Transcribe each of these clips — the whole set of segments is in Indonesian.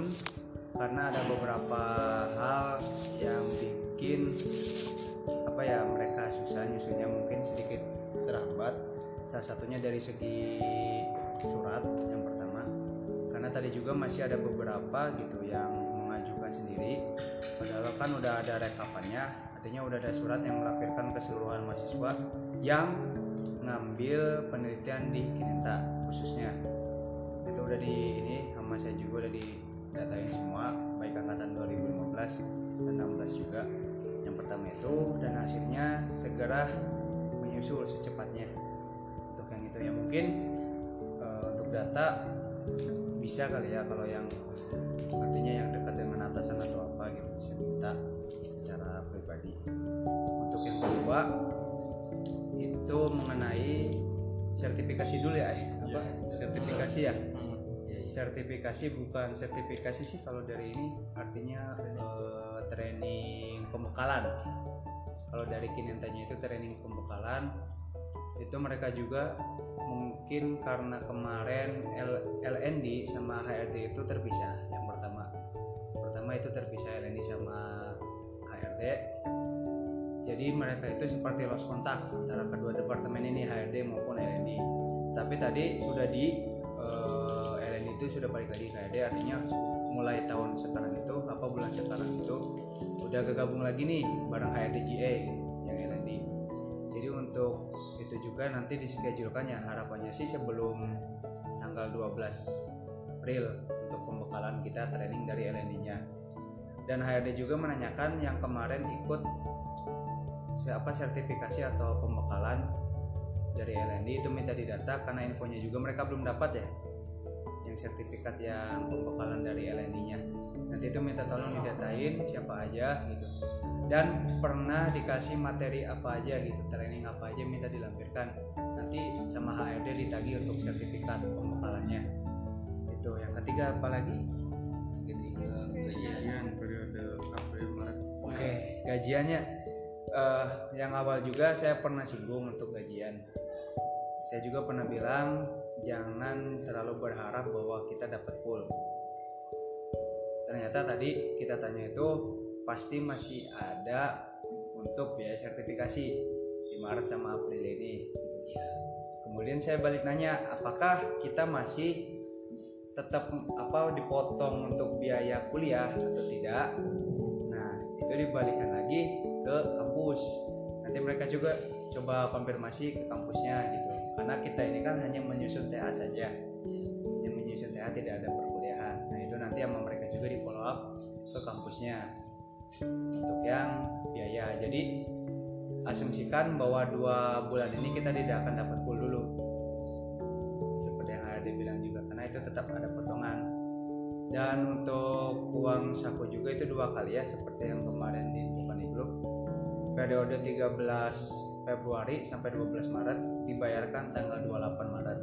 disusun karena ada beberapa hal yang bikin apa ya mereka susah nyusunnya mungkin sedikit terhambat. Salah satunya dari segi surat yang pertama. Karena tadi juga masih ada beberapa gitu yang mengajukan sendiri. Padahal kan udah ada rekapannya artinya udah ada surat yang melampirkan keseluruhan mahasiswa yang ngambil penelitian di Kinenta khususnya. Itu udah di ini sama saya juga udah di datain semua baik angkatan 2015 dan 16 juga. Yang pertama itu dan hasilnya segera menyusul secepatnya. Untuk yang itu ya mungkin eh, untuk data bisa kali ya kalau yang artinya yang dekat dengan atasan atau apa gitu bisa minta secara pribadi. Untuk yang kedua itu mengenai sertifikasi dulu ya eh apa? Sertifikasi ya sertifikasi bukan sertifikasi sih kalau dari ini artinya eh, training pembekalan. Kalau dari kinentanya itu training pembekalan itu mereka juga mungkin karena kemarin L- LND sama HRD itu terpisah. Yang pertama pertama itu terpisah LND sama HRD jadi mereka itu seperti lost kontak antara kedua departemen ini HRD maupun LND tapi tadi sudah di LND itu sudah balik lagi HRD artinya mulai tahun sekarang itu apa bulan sekarang itu udah kegabung lagi nih bareng HRD GA yang LND jadi untuk itu juga nanti dischedulkan ya harapannya sih sebelum tanggal 12 April untuk pembekalan kita training dari LND nya dan HRD juga menanyakan yang kemarin ikut siapa sertifikasi atau pembekalan dari LND itu minta didata karena infonya juga mereka belum dapat ya yang sertifikat yang pembekalan dari LND nya. Nanti itu minta tolong didatain siapa aja gitu. Dan pernah dikasih materi apa aja gitu. Training apa aja minta dilampirkan. Nanti sama HRD ditagih untuk sertifikat pembekalannya. Itu yang ketiga apa lagi? Gajian periode April Maret Oke, gajiannya eh, yang awal juga saya pernah singgung untuk gajian. Saya juga pernah bilang jangan terlalu berharap bahwa kita dapat full. Ternyata tadi kita tanya itu pasti masih ada untuk biaya sertifikasi di Maret sama April ini. Kemudian saya balik nanya, apakah kita masih tetap apa dipotong untuk biaya kuliah atau tidak? Nah, itu dibalikan lagi ke kampus. Nanti mereka juga coba konfirmasi ke kampusnya gitu. Kampusnya. Untuk yang biaya. Jadi asumsikan bahwa dua bulan ini kita tidak akan dapat full dulu. Seperti yang ada bilang juga karena itu tetap ada potongan dan untuk uang saku juga itu dua kali ya seperti yang kemarin diinfokan di grup periode 13 Februari sampai 12 Maret dibayarkan tanggal 28 Maret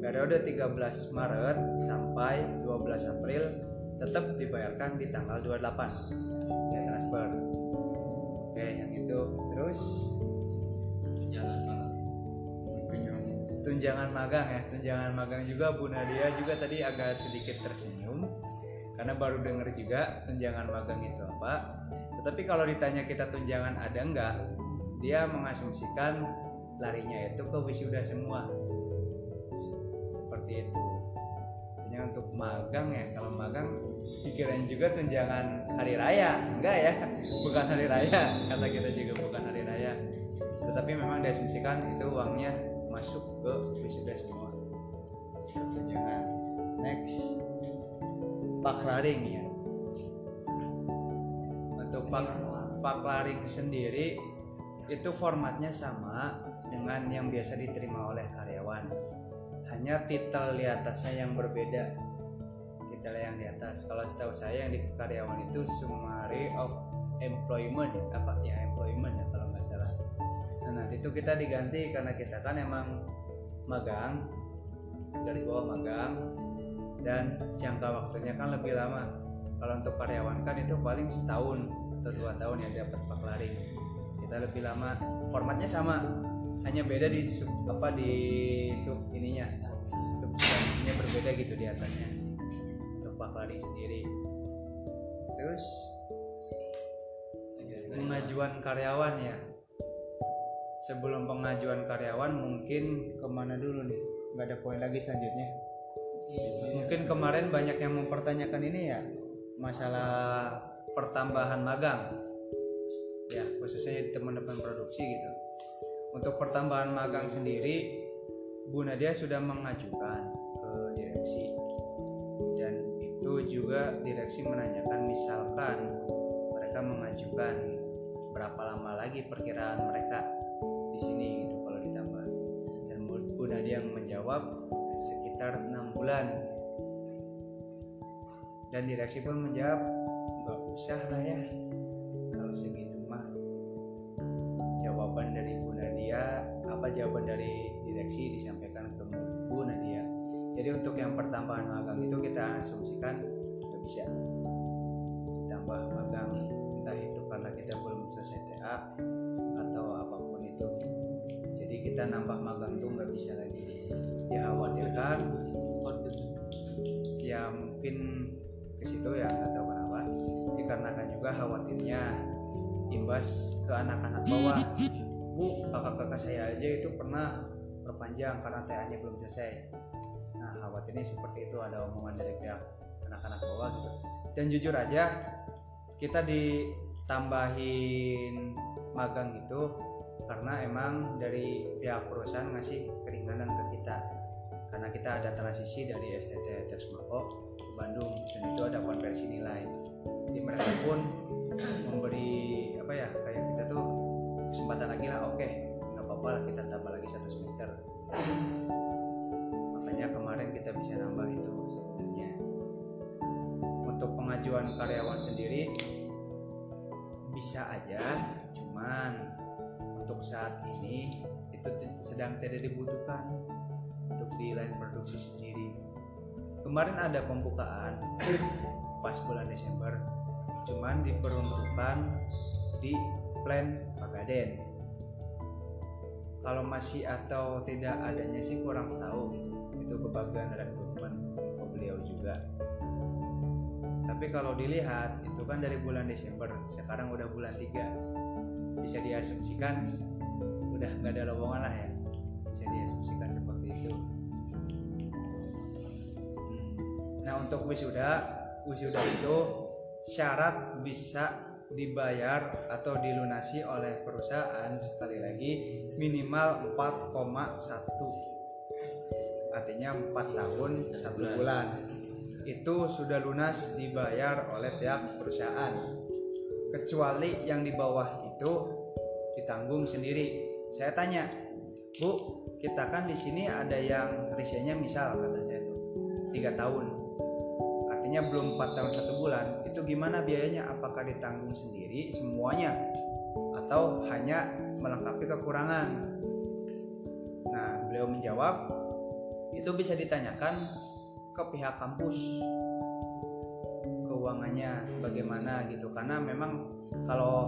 periode 13 Maret sampai 12 April tetap dibayarkan di tanggal 28 ya transfer. Oke yang itu. Terus? Tunjangan tunjangan. Magang ya. Tunjangan magang juga Bu Nadia juga tadi agak sedikit tersenyum karena baru dengar juga tunjangan magang itu apa. Tetapi kalau ditanya kita tunjangan ada enggak dia mengasumsikan larinya itu ke wisuda semua. Seperti itu untuk magang ya. Kalau magang pikiran juga tunjangan hari raya. Enggak ya bukan hari raya. Kata kita juga bukan hari raya. Tetapi memang diasumsikan itu uangnya masuk ke wisuda semua tunjangan next. Pak laring ya. Untuk pak pak laring sendiri itu formatnya sama dengan yang biasa diterima oleh karyawan hanya titel di atasnya yang berbeda. Titel yang di atas. Kalau setahu saya yang di karyawan itu summary of employment. Apa? Ya employment ya kalau nggak salah. Nah nanti itu kita diganti karena kita kan emang magang dari bawah magang dan jangka waktunya kan lebih lama. Kalau untuk karyawan kan itu paling setahun atau dua tahun ya dapat paklaring kita lebih lama. Formatnya sama hanya beda di sub, apa di sub ininya. Substansinya berbeda gitu di atasnya. Pak Fahri sendiri. Terus pengajuan karyawan ya. Sebelum pengajuan karyawan mungkin ke mana dulu nih? Nggak ada poin lagi selanjutnya. Mungkin kemarin banyak yang mempertanyakan ini ya. Masalah pertambahan magang. Ya khususnya teman-teman produksi gitu untuk pertambahan magang sendiri Bu Nadia sudah mengajukan ke direksi. Dan itu juga direksi menanyakan misalkan mereka mengajukan berapa lama lagi perkiraan mereka di sini? Gitu kalau ditambah. Dan Bu Nadia menjawab sekitar enam bulan. Dan direksi pun menjawab nggak usah lah ya direksi disampaikan ke Bu Nadia. Jadi untuk yang pertambahan magang itu kita asumsikan nggak bisa. Tambah magang entah itu karena kita belum selesai TA atau apa pun itu. Jadi kita nambah magang itu nggak bisa lagi. Dikhawatirkan ya mungkin ke situ ya nggak tahu kenapa. Dikarenakan juga khawatirnya imbas ke anak-anak bawah. Bu kakak-kakak saya aja itu pernah perpanjang karena TA nya belum selesai. Nah khawatirnya seperti itu ada omongan dari pihak anak-anak bawah gitu. Dan jujur aja kita ditambahin magang itu karena emang dari pihak perusahaan ngasih keringanan ke kita. Karena kita ada transisi dari STT Tersmako ke Bandung dan itu ada konversi nilai. Jadi mereka pun memberi apa ya kayak kita tuh kesempatan lagi lah oke lah kita tambah lagi satu semester. Makanya kemarin kita bisa nambah itu sebenarnya. Untuk pengajuan karyawan sendiri bisa aja cuman untuk saat ini itu sedang tidak dibutuhkan untuk di line produksi sendiri. Kemarin ada pembukaan pas bulan Desember cuman diperuntukkan di plan Pagaden kalau masih atau tidak adanya sih kurang tahu itu kebagian rekrutmen beliau juga. Tapi kalau dilihat itu kan dari bulan Desember sekarang udah bulan 3 bisa diasumsikan udah nggak ada lowongan lah ya. Bisa diasumsikan seperti itu. Hmm. nah untuk wisuda wisuda itu syarat bisa dibayar atau dilunasi oleh perusahaan sekali lagi minimal 4,1 artinya 4 tahun satu bulan. Itu sudah lunas dibayar oleh pihak perusahaan. Kecuali yang di bawah itu ditanggung sendiri. Saya tanya bu kita kan di sini ada yang resinya misal kata saya tuh. Tiga tahun artinya belum empat tahun satu bulan. Itu gimana biayanya? Apakah ditanggung sendiri semuanya? Atau hanya melengkapi kekurangan? Nah beliau menjawab itu bisa ditanyakan ke pihak kampus. Keuangannya bagaimana gitu. Karena memang kalau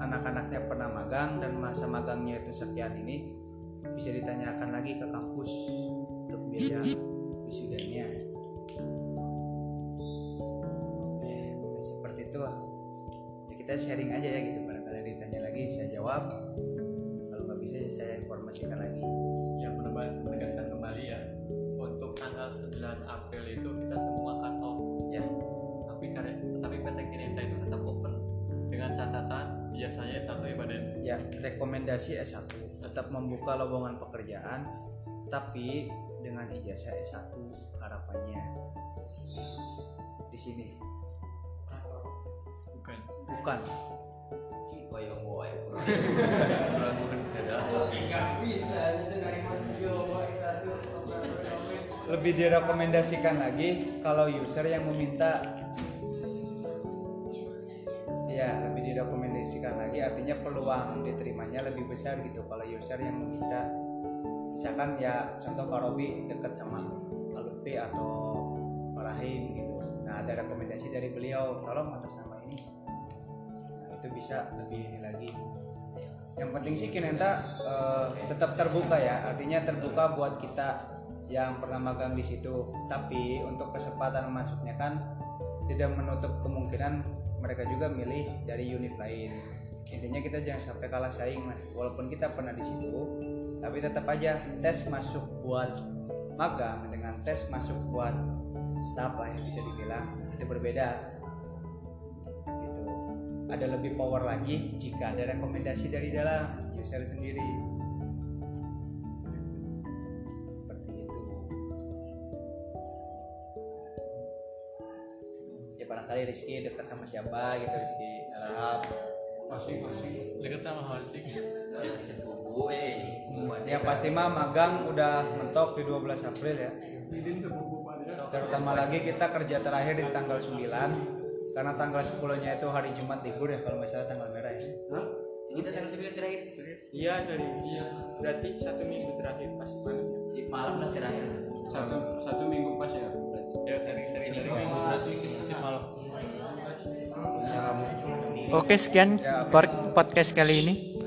anak-anaknya pernah magang dan masa magangnya itu sekian ini bisa ditanyakan lagi ke kampus untuk biaya wisudanya kita sharing aja ya gitu. Barangkali ditanya lagi saya jawab. Kalau nggak bisa ya saya informasikan lagi. Yang menambah menegaskan kembali ya. Untuk tanggal 9 April itu kita semua cut off ya. Tapi karya tapi PT Kineta itu tetap open. Dengan catatan biasanya satu ibadah ya rekomendasi S1 tetap membuka lowongan pekerjaan tapi dengan ijazah S1 harapannya di sini bukan. Bukan. Koyong boy lebih direkomendasikan lagi kalau user yang meminta. Ya lebih direkomendasikan lagi. Artinya peluang diterimanya lebih besar gitu kalau user yang meminta. Misalkan ya contoh Pak Robi dekat sama Alutfi atau Pak Rahim gitu. Nah ada rekomendasi dari beliau tolong atas nama itu bisa lebih ini lagi. Yang penting sih Kinenta eh, tetap terbuka ya. Artinya terbuka buat kita yang pernah magang di situ. Tapi untuk kesempatan masuknya kan tidak menutup kemungkinan mereka juga milih dari unit lain. Intinya kita jangan sampai kalah saing lah walaupun kita pernah di situ tapi tetap aja tes masuk buat magang dengan tes masuk buat staff lah yang bisa dibilang itu berbeda. Gitu ada lebih power lagi jika ada rekomendasi dari dalam user sendiri. Seperti itu. Ya barangkali Rizky dekat sama siapa gitu Rizky. Arab Dekat sama Hasik. sepupu eh yang pasti mah magang udah mentok di 12 April ya. Terutama lagi kita kerja terakhir di tanggal 9 karena tanggal 10 nya itu hari Jumat libur ya kalau nggak salah tanggal merah ya. Kita tanggal sembilan terakhir? Iya dari iya. Berarti satu minggu terakhir pas malam. si malam lah terakhir. Satu satu minggu pas ya berarti? Ya sering-sering dari minggu si malam. Bisa kamu Oke sekian Ya, podcast kali ini.